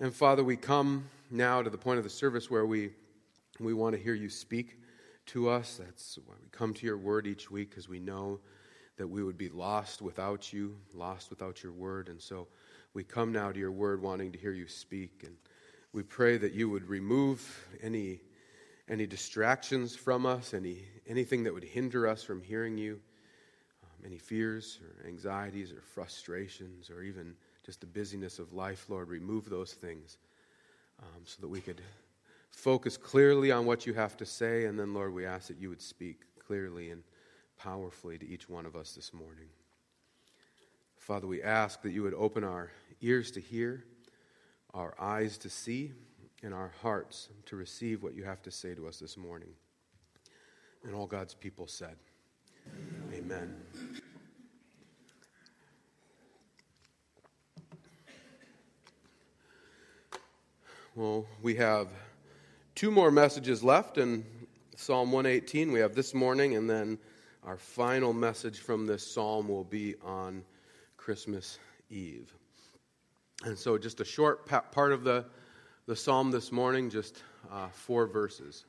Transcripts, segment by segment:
And Father, we come now to the point of the service where we, we want to hear you speak to us. That's why we come to your word each week because we know that we would be lost without you, lost without your word. And so we come now to your word wanting to hear you speak. And we pray that you would remove any, any distractions from us, any, anything that would hinder us from hearing you, um, any fears or anxieties or frustrations or even just the busyness of life, Lord. Remove those things um, so that we could focus clearly on what you have to say. And then, Lord, we ask that you would speak clearly and powerfully to each one of us this morning. Father, we ask that you would open our ears to hear, our eyes to see, and our hearts to receive what you have to say to us this morning. And all God's people said, Amen. Well, we have two more messages left in Psalm 118. We have this morning, and then our final message from this psalm will be on Christmas Eve. And so, just a short part of the, the psalm this morning, just uh, four verses.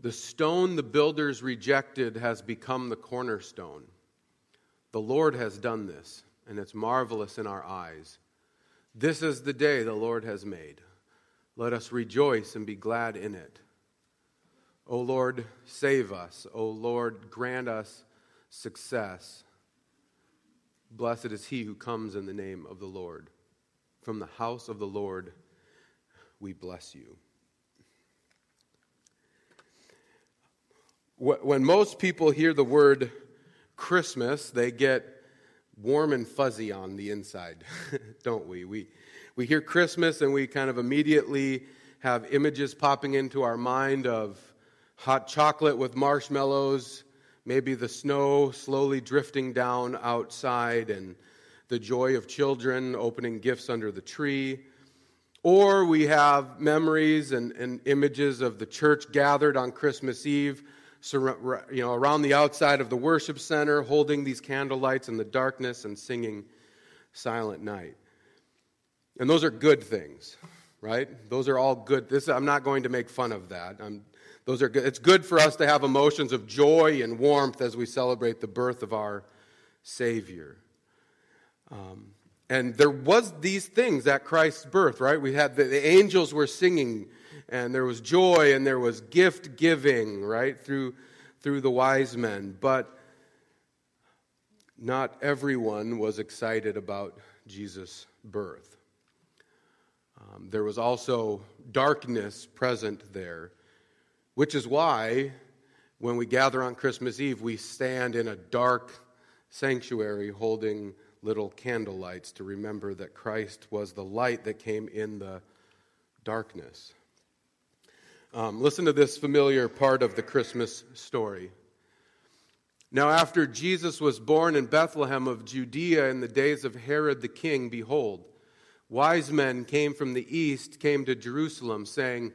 The stone the builders rejected has become the cornerstone. The Lord has done this, and it's marvelous in our eyes. This is the day the Lord has made. Let us rejoice and be glad in it. O Lord, save us. O Lord, grant us success. Blessed is he who comes in the name of the Lord. From the house of the Lord, we bless you. When most people hear the word Christmas, they get warm and fuzzy on the inside, don't we? We, we hear Christmas and we kind of immediately have images popping into our mind of hot chocolate with marshmallows, maybe the snow slowly drifting down outside, and the joy of children opening gifts under the tree. Or we have memories and, and images of the church gathered on Christmas Eve, you know, around the outside of the worship center, holding these candle lights in the darkness and singing Silent Night. And those are good things, right? Those are all good. This, I'm not going to make fun of that. I'm those are good. It's good for us to have emotions of joy and warmth as we celebrate the birth of our Savior. Um, and there was these things at Christ's birth, right? We had the, the angels were singing, and there was joy, and there was gift giving, right, through through the wise men. But not everyone was excited about Jesus' birth. Um, there was also darkness present there. Which is why when we gather on Christmas Eve, we stand in a dark sanctuary holding little candle lights to remember that Christ was the light that came in the darkness. Um, listen to this familiar part of the Christmas story. Now, after Jesus was born in Bethlehem of Judea in the days of Herod the king, behold, wise men came from the east, came to Jerusalem, saying,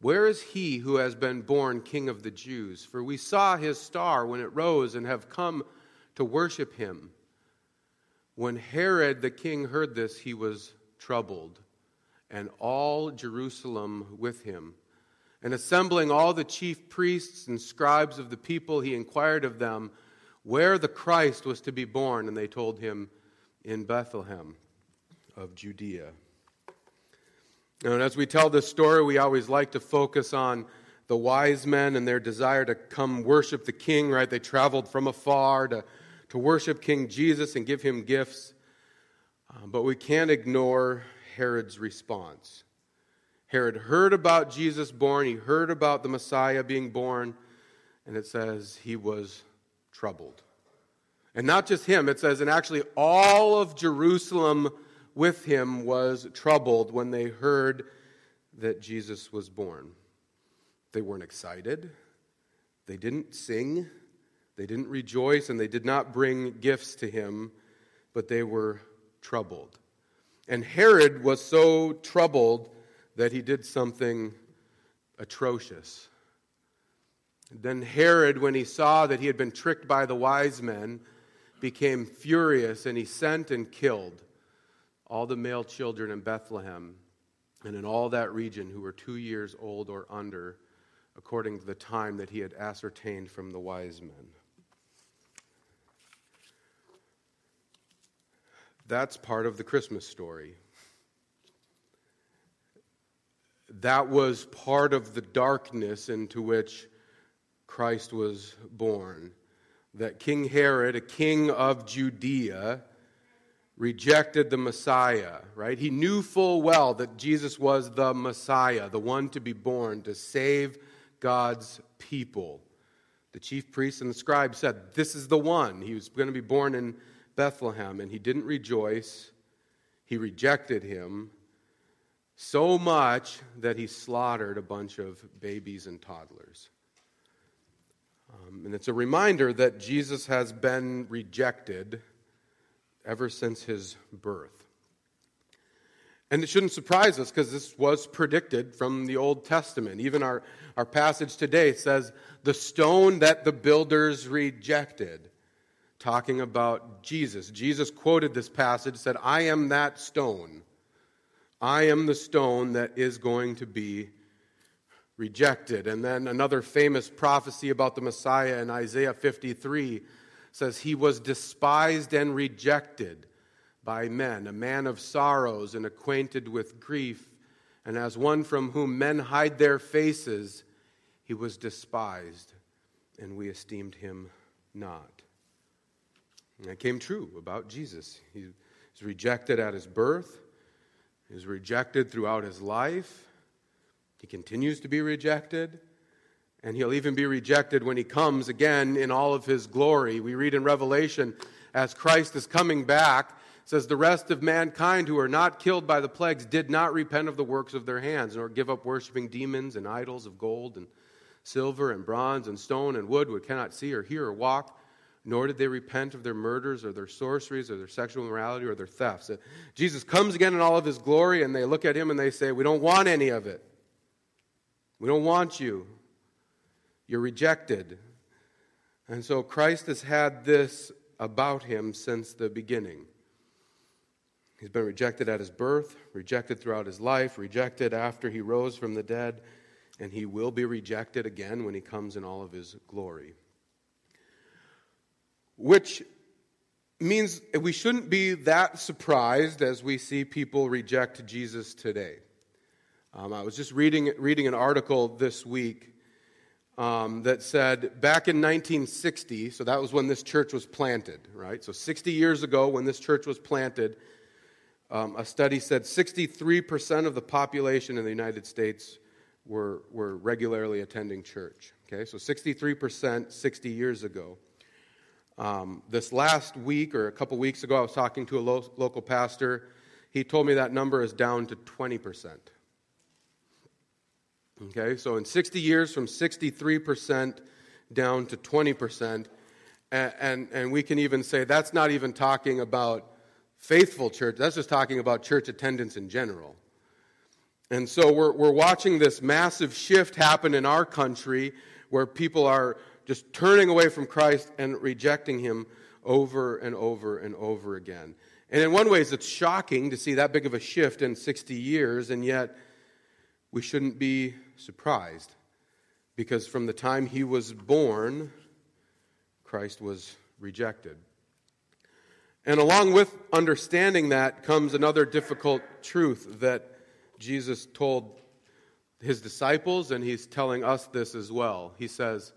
where is he who has been born King of the Jews? For we saw his star when it rose and have come to worship him. When Herod the king heard this, he was troubled, and all Jerusalem with him. And assembling all the chief priests and scribes of the people, he inquired of them where the Christ was to be born, and they told him, In Bethlehem of Judea. And as we tell this story, we always like to focus on the wise men and their desire to come worship the king, right? They traveled from afar to, to worship King Jesus and give him gifts. Uh, but we can't ignore Herod's response. Herod heard about Jesus born, he heard about the Messiah being born, and it says he was troubled. And not just him, it says, and actually all of Jerusalem with him was troubled when they heard that Jesus was born. They weren't excited, they didn't sing, they didn't rejoice, and they did not bring gifts to him, but they were troubled. And Herod was so troubled that he did something atrocious. Then Herod, when he saw that he had been tricked by the wise men, became furious and he sent and killed all the male children in Bethlehem and in all that region who were two years old or under, according to the time that he had ascertained from the wise men. That's part of the Christmas story. That was part of the darkness into which Christ was born. That King Herod, a king of Judea, rejected the Messiah, right? He knew full well that Jesus was the Messiah, the one to be born to save God's people. The chief priests and the scribes said, This is the one. He was going to be born in Bethlehem, and he didn't rejoice. He rejected him so much that he slaughtered a bunch of babies and toddlers. Um, and it's a reminder that Jesus has been rejected ever since his birth. And it shouldn't surprise us because this was predicted from the Old Testament. Even our, our passage today says, the stone that the builders rejected, talking about Jesus. Jesus quoted this passage, said, I am that stone. I am the stone that is going to be rejected. And then another famous prophecy about the Messiah in Isaiah 53 says, He was despised and rejected by men, a man of sorrows and acquainted with grief. And as one from whom men hide their faces, he was despised, and we esteemed him not. And that came true about Jesus. He was rejected at his birth, was rejected throughout his life, he continues to be rejected. And he'll even be rejected when he comes again in all of his glory. We read in Revelation, as Christ is coming back, says, The rest of mankind who are not killed by the plagues did not repent of the works of their hands, nor give up worshiping demons and idols of gold and silver and bronze and stone and wood, which cannot see or hear or walk, nor did they repent of their murders or their sorceries or their sexual immorality or their thefts. Uh, Jesus comes again in all of his glory, and they look at him and they say, We don't want any of it. We don't want you. You're rejected. And so Christ has had this about him since the beginning. He's been rejected at his birth, rejected throughout his life, rejected after he rose from the dead, and he will be rejected again when he comes in all of his glory. Which means we shouldn't be that surprised as we see people reject Jesus today. Um, I was just reading, reading an article this week um, that said back in 1960, so that was when this church was planted, right? So 60 years ago, when this church was planted, um, a study said 63% of the population in the United States were, were regularly attending church. Okay, so 63% 60 years ago. Um, this last week or a couple weeks ago, I was talking to a lo- local pastor. He told me that number is down to 20%. Okay, so in 60 years, from 63% down to 20%. And, and, and, we can even say that's not even talking about faithful church, that's just talking about church attendance in general. And so we're, we're watching this massive shift happen in our country where people are just turning away from Christ and rejecting Him over and over and over again. And in one ways, it's shocking to see that big of a shift in 60 years, and yet we shouldn't be surprised because from the time he was born, Christ was rejected. And along with understanding that comes another difficult truth that Jesus told his disciples, and he's telling us this as well. He says,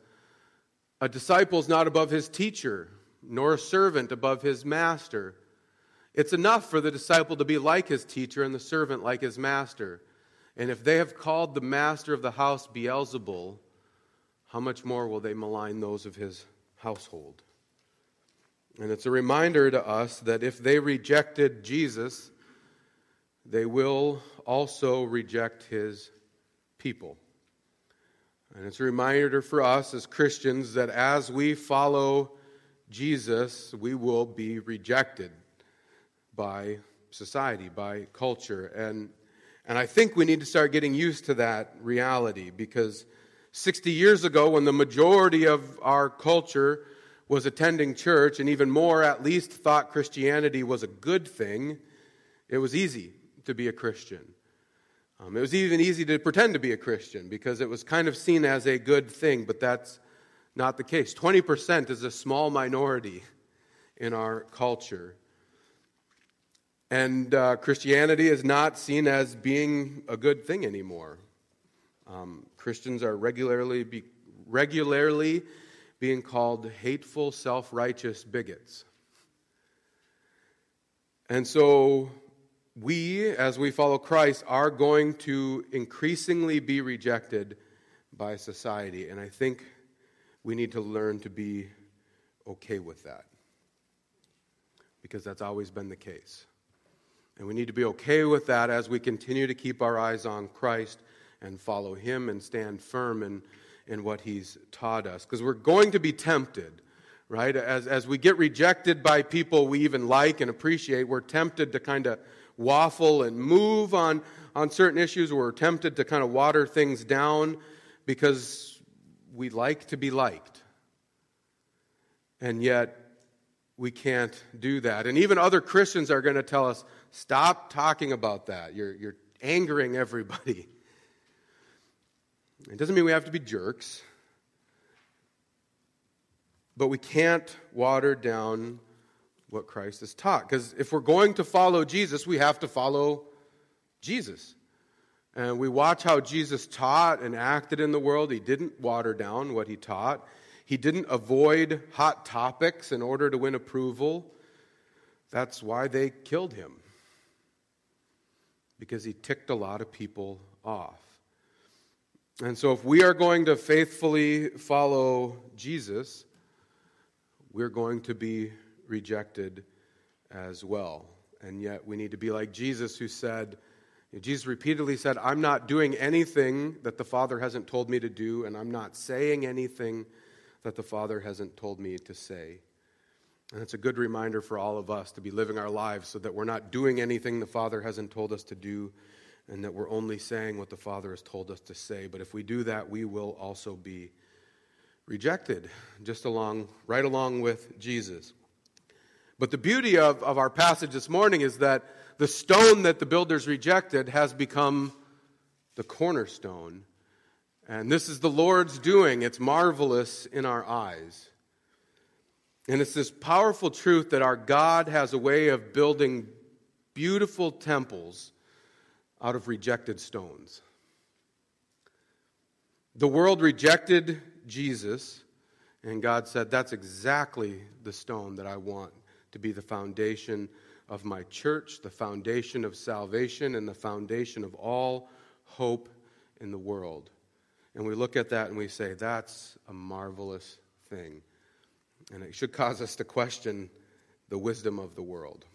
A disciple is not above his teacher, nor a servant above his master. It's enough for the disciple to be like his teacher and the servant like his master. And if they have called the master of the house Beelzebul, how much more will they malign those of his household? And it's a reminder to us that if they rejected Jesus, they will also reject his people. And it's a reminder for us as Christians that as we follow Jesus, we will be rejected by society, by culture. And and I think we need to start getting used to that reality because 60 years ago, when the majority of our culture was attending church, and even more at least thought Christianity was a good thing, it was easy to be a Christian. Um, it was even easy to pretend to be a Christian because it was kind of seen as a good thing, but that's not the case. 20% is a small minority in our culture. And uh, Christianity is not seen as being a good thing anymore. Um, Christians are regularly, be, regularly being called hateful, self righteous bigots. And so we, as we follow Christ, are going to increasingly be rejected by society. And I think we need to learn to be okay with that because that's always been the case. And we need to be okay with that as we continue to keep our eyes on Christ and follow Him and stand firm in, in what He's taught us. Because we're going to be tempted, right? As, as we get rejected by people we even like and appreciate, we're tempted to kind of waffle and move on, on certain issues. We're tempted to kind of water things down because we like to be liked. And yet, we can't do that. And even other Christians are going to tell us stop talking about that. You're, you're angering everybody. It doesn't mean we have to be jerks, but we can't water down what Christ has taught. Because if we're going to follow Jesus, we have to follow Jesus. And we watch how Jesus taught and acted in the world. He didn't water down what he taught, he didn't avoid hot topics in order to win approval. That's why they killed him, because he ticked a lot of people off. And so, if we are going to faithfully follow Jesus, we're going to be rejected as well. And yet we need to be like Jesus, who said, Jesus repeatedly said, I'm not doing anything that the Father hasn't told me to do, and I'm not saying anything that the Father hasn't told me to say. And it's a good reminder for all of us to be living our lives so that we're not doing anything the Father hasn't told us to do, and that we're only saying what the Father has told us to say. But if we do that, we will also be rejected, just along, right along with Jesus. But the beauty of, of our passage this morning is that the stone that the builders rejected has become the cornerstone. And this is the Lord's doing. It's marvelous in our eyes. And it's this powerful truth that our God has a way of building beautiful temples out of rejected stones. The world rejected Jesus, and God said, That's exactly the stone that I want to be the foundation of my church, the foundation of salvation, and the foundation of all hope in the world. And we look at that and we say, that's a marvelous thing. And it should cause us to question the wisdom of the world.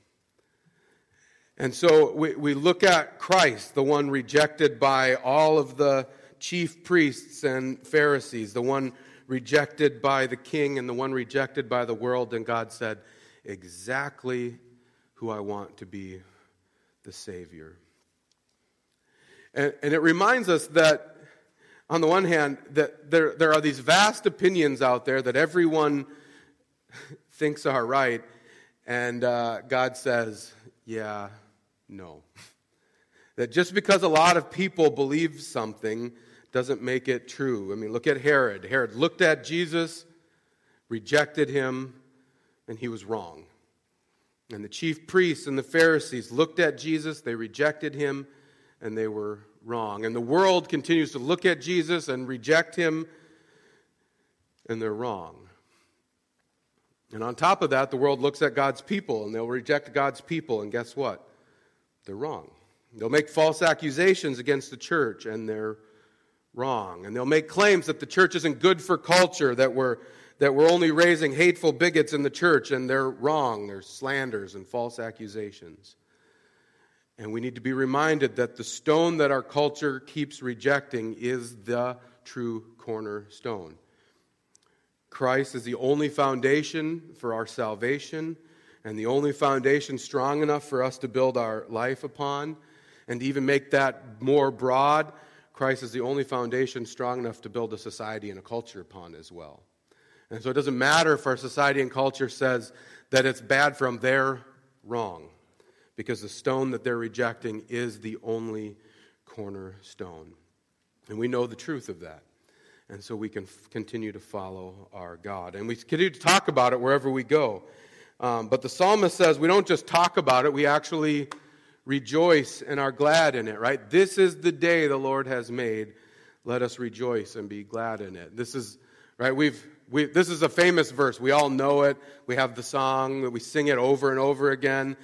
And so we, we look at Christ, the one rejected by all of the chief priests and Pharisees, the one rejected by the king and the one rejected by the world. And God said, exactly who I want to be the Savior. And, and, it reminds us that, on the one hand, that there, there are these vast opinions out there that everyone thinks are right, and uh, God says, yeah, no. that just because a lot of people believe something doesn't make it true. I mean, look at Herod. Herod looked at Jesus, rejected him, and he was wrong. And the chief priests and the Pharisees looked at Jesus, they rejected him, and they were wrong. And the world continues to look at Jesus and reject him, and they're wrong. And on top of that, the world looks at God's people and they'll reject God's people, and guess what? They're wrong. They'll make false accusations against the church, and they're wrong. And they'll make claims that the church isn't good for culture, that we're that we're only raising hateful bigots in the church, and they're wrong. they're slanders and false accusations. And we need to be reminded that the stone that our culture keeps rejecting is the true cornerstone. Christ is the only foundation for our salvation and the only foundation strong enough for us to build our life upon. And to even make that more broad, Christ is the only foundation strong enough to build a society and a culture upon as well. And so it doesn't matter if our society and culture says that it's bad from their wrong. because the stone that they're rejecting is the only cornerstone. And we know the truth of that. And so we can f- continue to follow our God. And we continue to talk about it wherever we go. Um, but the psalmist says we don't just talk about it, we actually rejoice and are glad in it, right? This is the day the Lord has made. Let us rejoice and be glad in it. This is, right? We've, we, this is a famous verse. We all know it. We have the song, we sing it over and over again.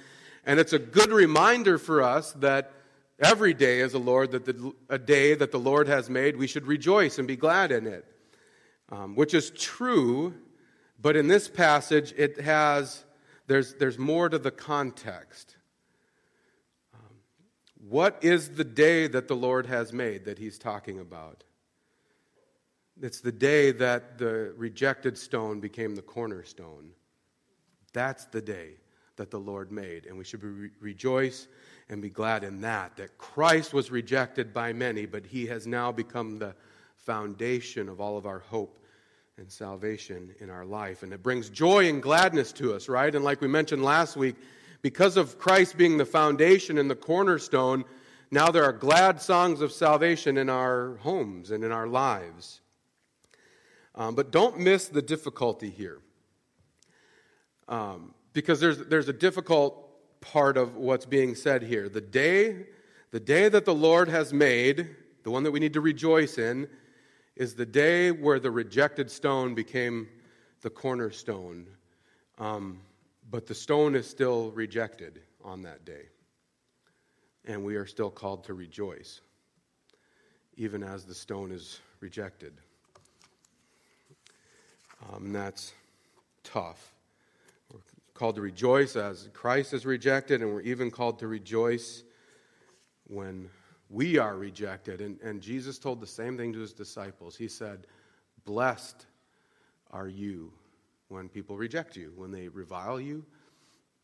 And it's a good reminder for us that every day is a, Lord that the, a day that the Lord has made. We should rejoice and be glad in it, um, which is true. But in this passage, it has there's, there's more to the context. Um, what is the day that the Lord has made that he's talking about? It's the day that the rejected stone became the cornerstone. That's the day that the Lord made. And we should re- rejoice and be glad in that, that Christ was rejected by many, but he has now become the foundation of all of our hope and salvation in our life. And it brings joy and gladness to us, right? And like we mentioned last week, because of Christ being the foundation and the cornerstone, now there are glad songs of salvation in our homes and in our lives. Um, but don't miss the difficulty here. Um, because there's, there's a difficult part of what's being said here. The day, the day that the Lord has made, the one that we need to rejoice in, is the day where the rejected stone became the cornerstone. Um, but the stone is still rejected on that day. And we are still called to rejoice, even as the stone is rejected. Um, that's tough. We're called to rejoice as Christ is rejected, and we're even called to rejoice when we are rejected. And, and Jesus told the same thing to his disciples. He said, Blessed are you when people reject you, when they revile you,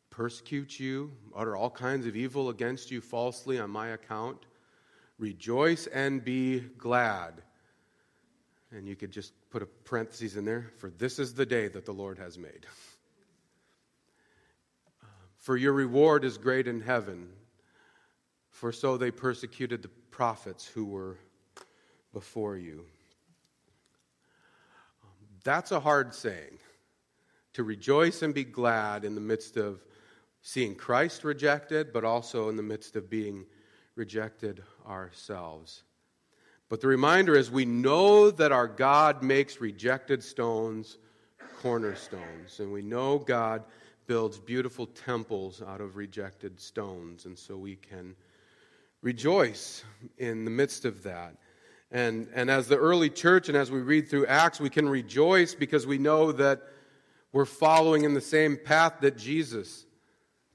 persecute you, utter all kinds of evil against you falsely on my account. Rejoice and be glad. And you could just put a parenthesis in there for this is the day that the Lord has made. For your reward is great in heaven for so they persecuted the prophets who were before you. That's a hard saying to rejoice and be glad in the midst of seeing Christ rejected, but also in the midst of being rejected ourselves. But the reminder is we know that our God makes rejected stones cornerstones, and we know God builds beautiful temples out of rejected stones, and so we can rejoice in the midst of that. And, and as the early church and as we read through Acts, we can rejoice because we know that we're following in the same path that Jesus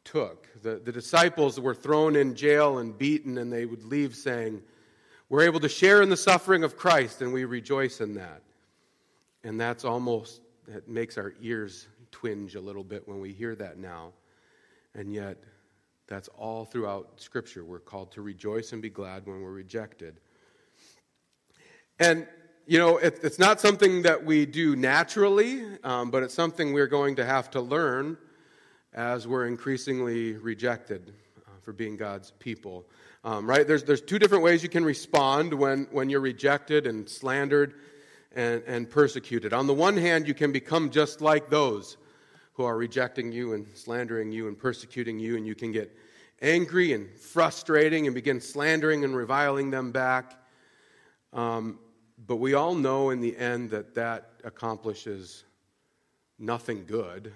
took. The, the disciples were thrown in jail and beaten, and they would leave saying, We're able to share in the suffering of Christ, and we rejoice in that. And that's almost, that makes our ears twinge a little bit when we hear that now. And yet, that's all throughout Scripture. We're called to rejoice and be glad when we're rejected. And, you know, it, it's not something that we do naturally, um, but it's something we're going to have to learn as we're increasingly rejected uh, for being God's people. Um, right? There's, there's two different ways you can respond when, when you're rejected and slandered and, and persecuted. On the one hand, you can become just like those who are rejecting you and slandering you and persecuting you, and you can get angry and frustrating and begin slandering and reviling them back. Um, but we all know in the end that that accomplishes nothing good.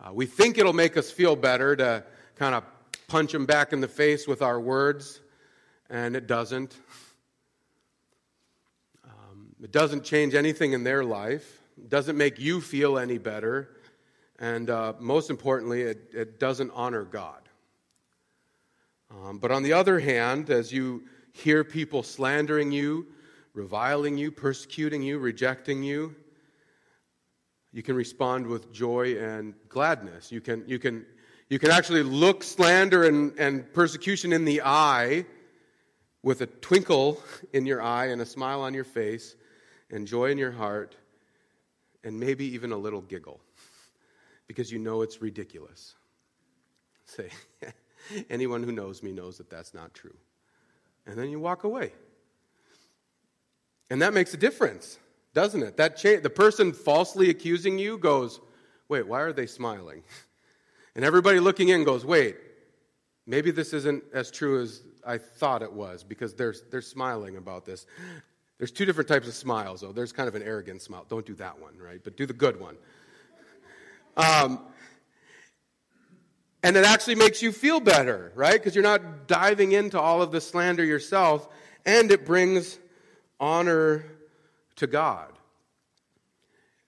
Uh, we think it'll make us feel better to kind of punch them back in the face with our words, and it doesn't. Um, it doesn't change anything in their life. It doesn't make you feel any better. And uh, most importantly, it, it, doesn't honor God. Um, but on the other hand, as you hear people slandering you, reviling you, persecuting you, rejecting you, you can respond with joy and gladness. You can, you can, you can actually look slander and, and persecution in the eye with a twinkle in your eye and a smile on your face and joy in your heart and maybe even a little giggle because you know it's ridiculous. Say, Anyone who knows me knows that that's not true. And then you walk away. And that makes a difference, doesn't it? That cha- the person falsely accusing you goes, Wait, why are they smiling? And everybody looking in goes, Wait, maybe this isn't as true as I thought it was because they're, they're smiling about this. There's two different types of smiles, though. There's kind of an arrogant smile. Don't do that one, right? But do the good one. Um, and it actually makes you feel better, right? Because you're not diving into all of the slander yourself, and it brings honor to God.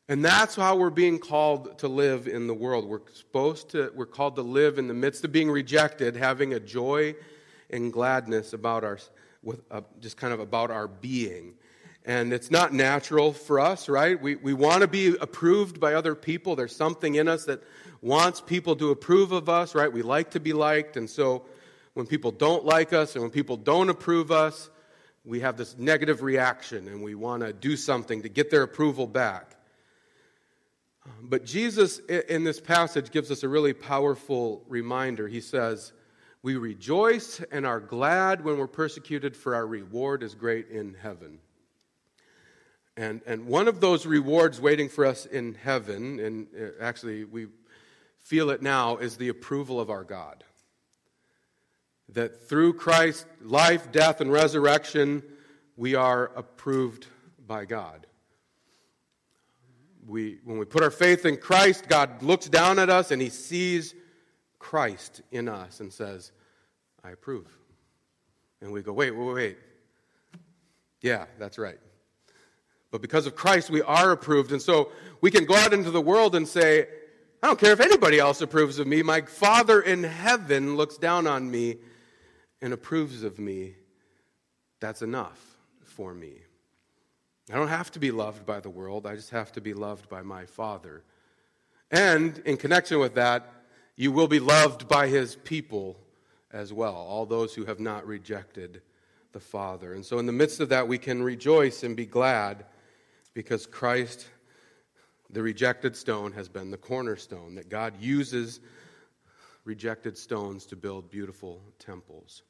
And that's how we're being called to live in the world. We're supposed to, we're called to live in the midst of being rejected, having a joy and gladness about our, with, uh, just kind of about our being. And it's not natural for us, right? We, we want to be approved by other people. There's something in us that wants people to approve of us, right? We like to be liked. And so when people don't like us and when people don't approve us, we have this negative reaction and we want to do something to get their approval back. But Jesus, in this passage, gives us a really powerful reminder. He says, We rejoice and are glad when we're persecuted, for our reward is great in heaven. And, and one of those rewards waiting for us in heaven, and uh, actually we feel it now, is the approval of our God. That through Christ's life, death, and resurrection, we are approved by God. We, when we put our faith in Christ, God looks down at us and he sees Christ in us and says, I approve. And we go, wait, wait, wait. Yeah, that's right. But because of Christ, we are approved. And so we can go out into the world and say, I don't care if anybody else approves of me. My Father in heaven looks down on me and approves of me. That's enough for me. I don't have to be loved by the world, I just have to be loved by my Father. And in connection with that, you will be loved by his people as well, all those who have not rejected the Father. And so, in the midst of that, we can rejoice and be glad because Christ, the rejected stone, has been the cornerstone, that God uses rejected stones to build beautiful temples.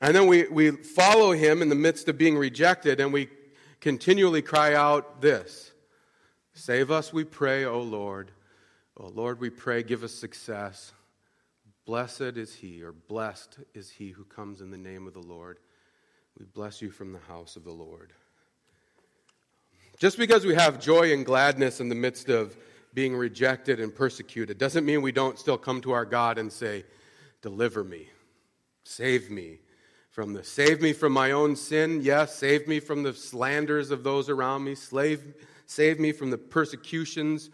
And then we, we follow him in the midst of being rejected, and we continually cry out this Save us, we pray, O Lord. O Lord, we pray, give us success. Blessed is he, or blessed is he who comes in the name of the Lord. We bless you from the house of the Lord. Just because we have joy and gladness in the midst of being rejected and persecuted doesn't mean we don't still come to our God and say, Deliver me, save me from the Save me from my own sin, yes. Save me from the slanders of those around me. Slave, save me from the persecutions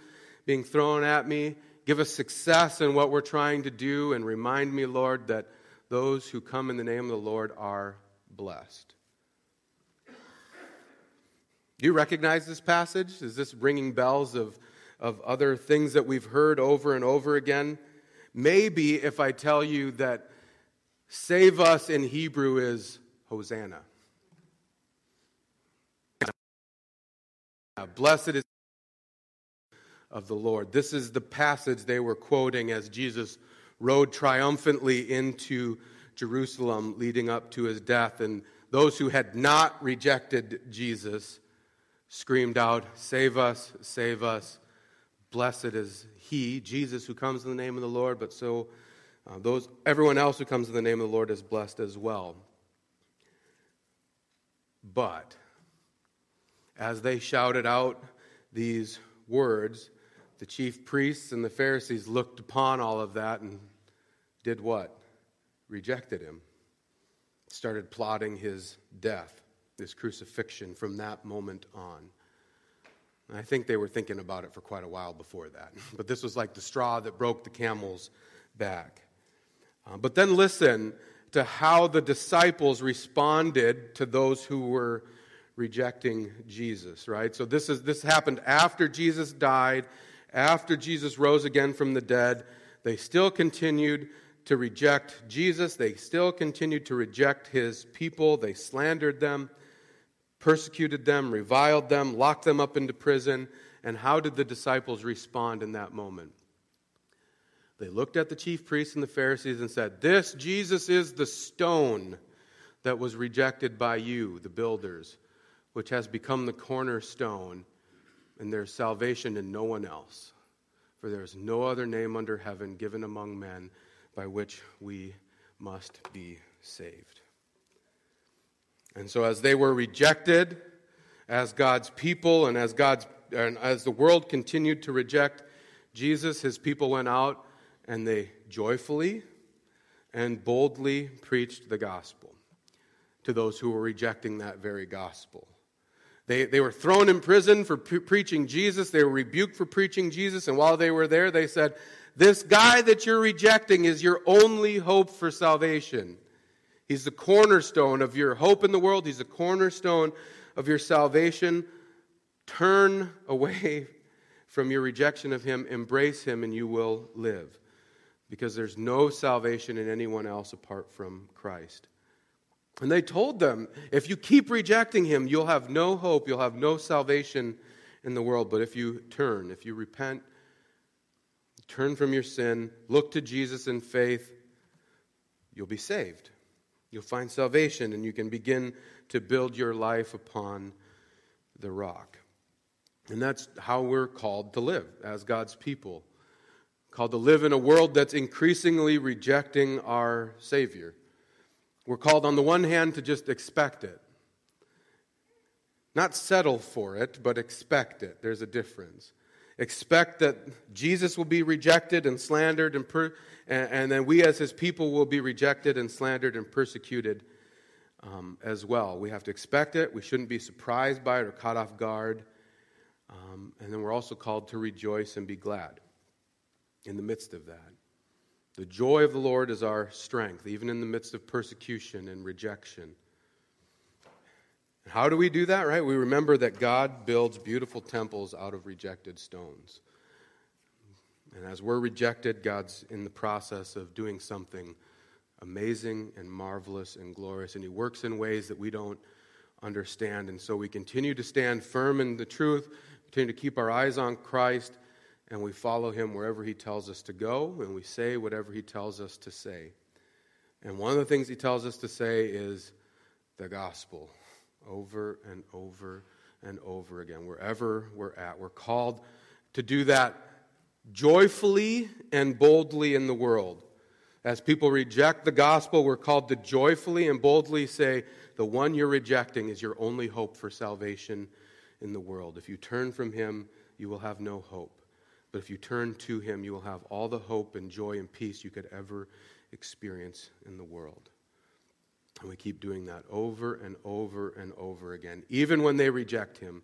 being thrown at me. Give us success in what we're trying to do, and remind me, Lord, that those who come in the name of the Lord are blessed. Do you recognize this passage? Is this ringing bells of, of other things that we've heard over and over again? Maybe if I tell you that save us in Hebrew is Hosanna. Blessed is of the Lord. This is the passage they were quoting as Jesus rode triumphantly into Jerusalem leading up to his death. And those who had not rejected Jesus screamed out, Save us, save us. Blessed is he, Jesus, who comes in the name of the Lord, but so uh, those, everyone else who comes in the name of the Lord is blessed as well. But as they shouted out these words, the chief priests and the Pharisees looked upon all of that and did what? Rejected him. Started plotting his death this crucifixion from that moment on. I think they were thinking about it for quite a while before that. But this was like the straw that broke the camel's back. Uh, but then listen to how the disciples responded to those who were rejecting Jesus, right? So this is this happened after Jesus died, after Jesus rose again from the dead. They still continued to reject Jesus. They still continued to reject his people. They slandered them persecuted them, reviled them, locked them up into prison. And how did the disciples respond in that moment? They looked at the chief priests and the Pharisees and said, This Jesus is the stone that was rejected by you, the builders, which has become the cornerstone, and there's salvation in no one else. For there is no other name under heaven given among men by which we must be saved. And so, as they were rejected as God's people, and as, God's, and as the world continued to reject Jesus, his people went out and they joyfully and boldly preached the gospel to those who were rejecting that very gospel. They, they were thrown in prison for pre- preaching Jesus. They were rebuked for preaching Jesus. And while they were there, they said, This guy that you're rejecting is your only hope for salvation. He's the cornerstone of your hope in the world, He's the cornerstone of your salvation. Turn away from your rejection of Him, embrace Him, and you will live. Because there's no salvation in anyone else apart from Christ. And they told them, if you keep rejecting him, you'll have no hope, you'll have no salvation in the world. But if you turn, if you repent, turn from your sin, look to Jesus in faith, you'll be saved. You'll find salvation, and you can begin to build your life upon the rock. And that's how we're called to live as God's people. Called to live in a world that's increasingly rejecting our Savior. We're called, on the one hand, to just expect it. Not settle for it, but expect it. There's a difference. Expect that Jesus will be rejected and slandered, and, per- and, and then we as his people will be rejected and slandered and persecuted um, as well. We have to expect it. We shouldn't be surprised by it or caught off guard. Um, and then we're also called to rejoice and be glad in the midst of that. The joy of the Lord is our strength, even in the midst of persecution and rejection. How do we do that, right? We remember that God builds beautiful temples out of rejected stones. And as we're rejected, God's in the process of doing something amazing and marvelous and glorious. And He works in ways that we don't understand. And so we continue to stand firm in the truth, continue to keep our eyes on Christ, and we follow him wherever he tells us to go, and we say whatever he tells us to say. And one of the things he tells us to say is the gospel over and over and over again, wherever we're at. We're called to do that joyfully and boldly in the world. As people reject the gospel, we're called to joyfully and boldly say, The one you're rejecting is your only hope for salvation in the world. If you turn from him, you will have no hope. But if you turn to Him, you will have all the hope and joy and peace you could ever experience in the world. And we keep doing that over and over and over again, even when they reject Him,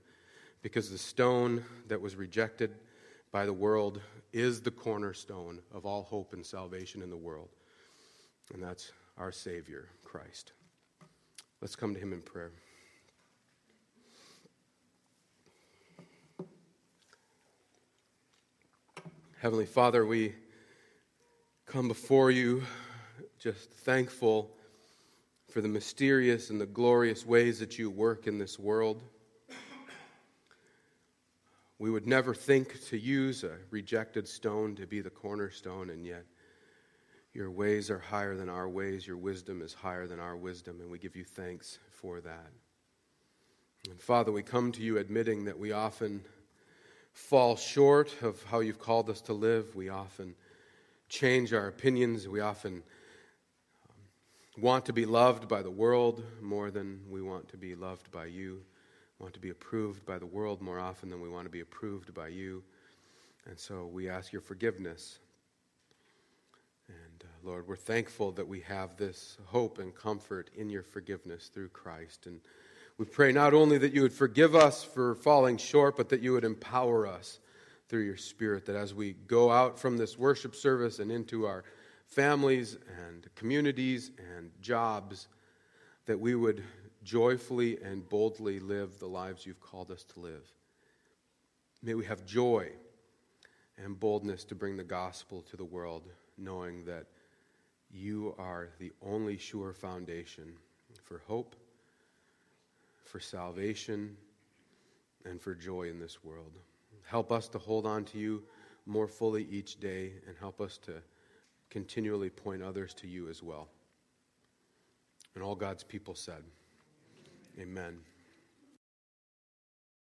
because the stone that was rejected by the world is the cornerstone of all hope and salvation in the world. And that's our Savior, Christ. Let's come to Him in prayer. Heavenly Father, we come before you just thankful for the mysterious and the glorious ways that you work in this world. We would never think to use a rejected stone to be the cornerstone, and yet your ways are higher than our ways, your wisdom is higher than our wisdom, and we give you thanks for that. And Father, we come to you admitting that we often fall short of how you've called us to live. We often change our opinions. We often um, want to be loved by the world more than we want to be loved by you. We want to be approved by the world more often than we want to be approved by you. And so we ask your forgiveness. And uh, Lord, we're thankful that we have this hope and comfort in your forgiveness through Christ. And we pray not only that you would forgive us for falling short, but that you would empower us through your Spirit, that as we go out from this worship service and into our families and communities and jobs, that we would joyfully and boldly live the lives you've called us to live. May we have joy and boldness to bring the gospel to the world, knowing that you are the only sure foundation for hope for salvation, and for joy in this world. Help us to hold on to you more fully each day and help us to continually point others to you as well. And all God's people said, Amen.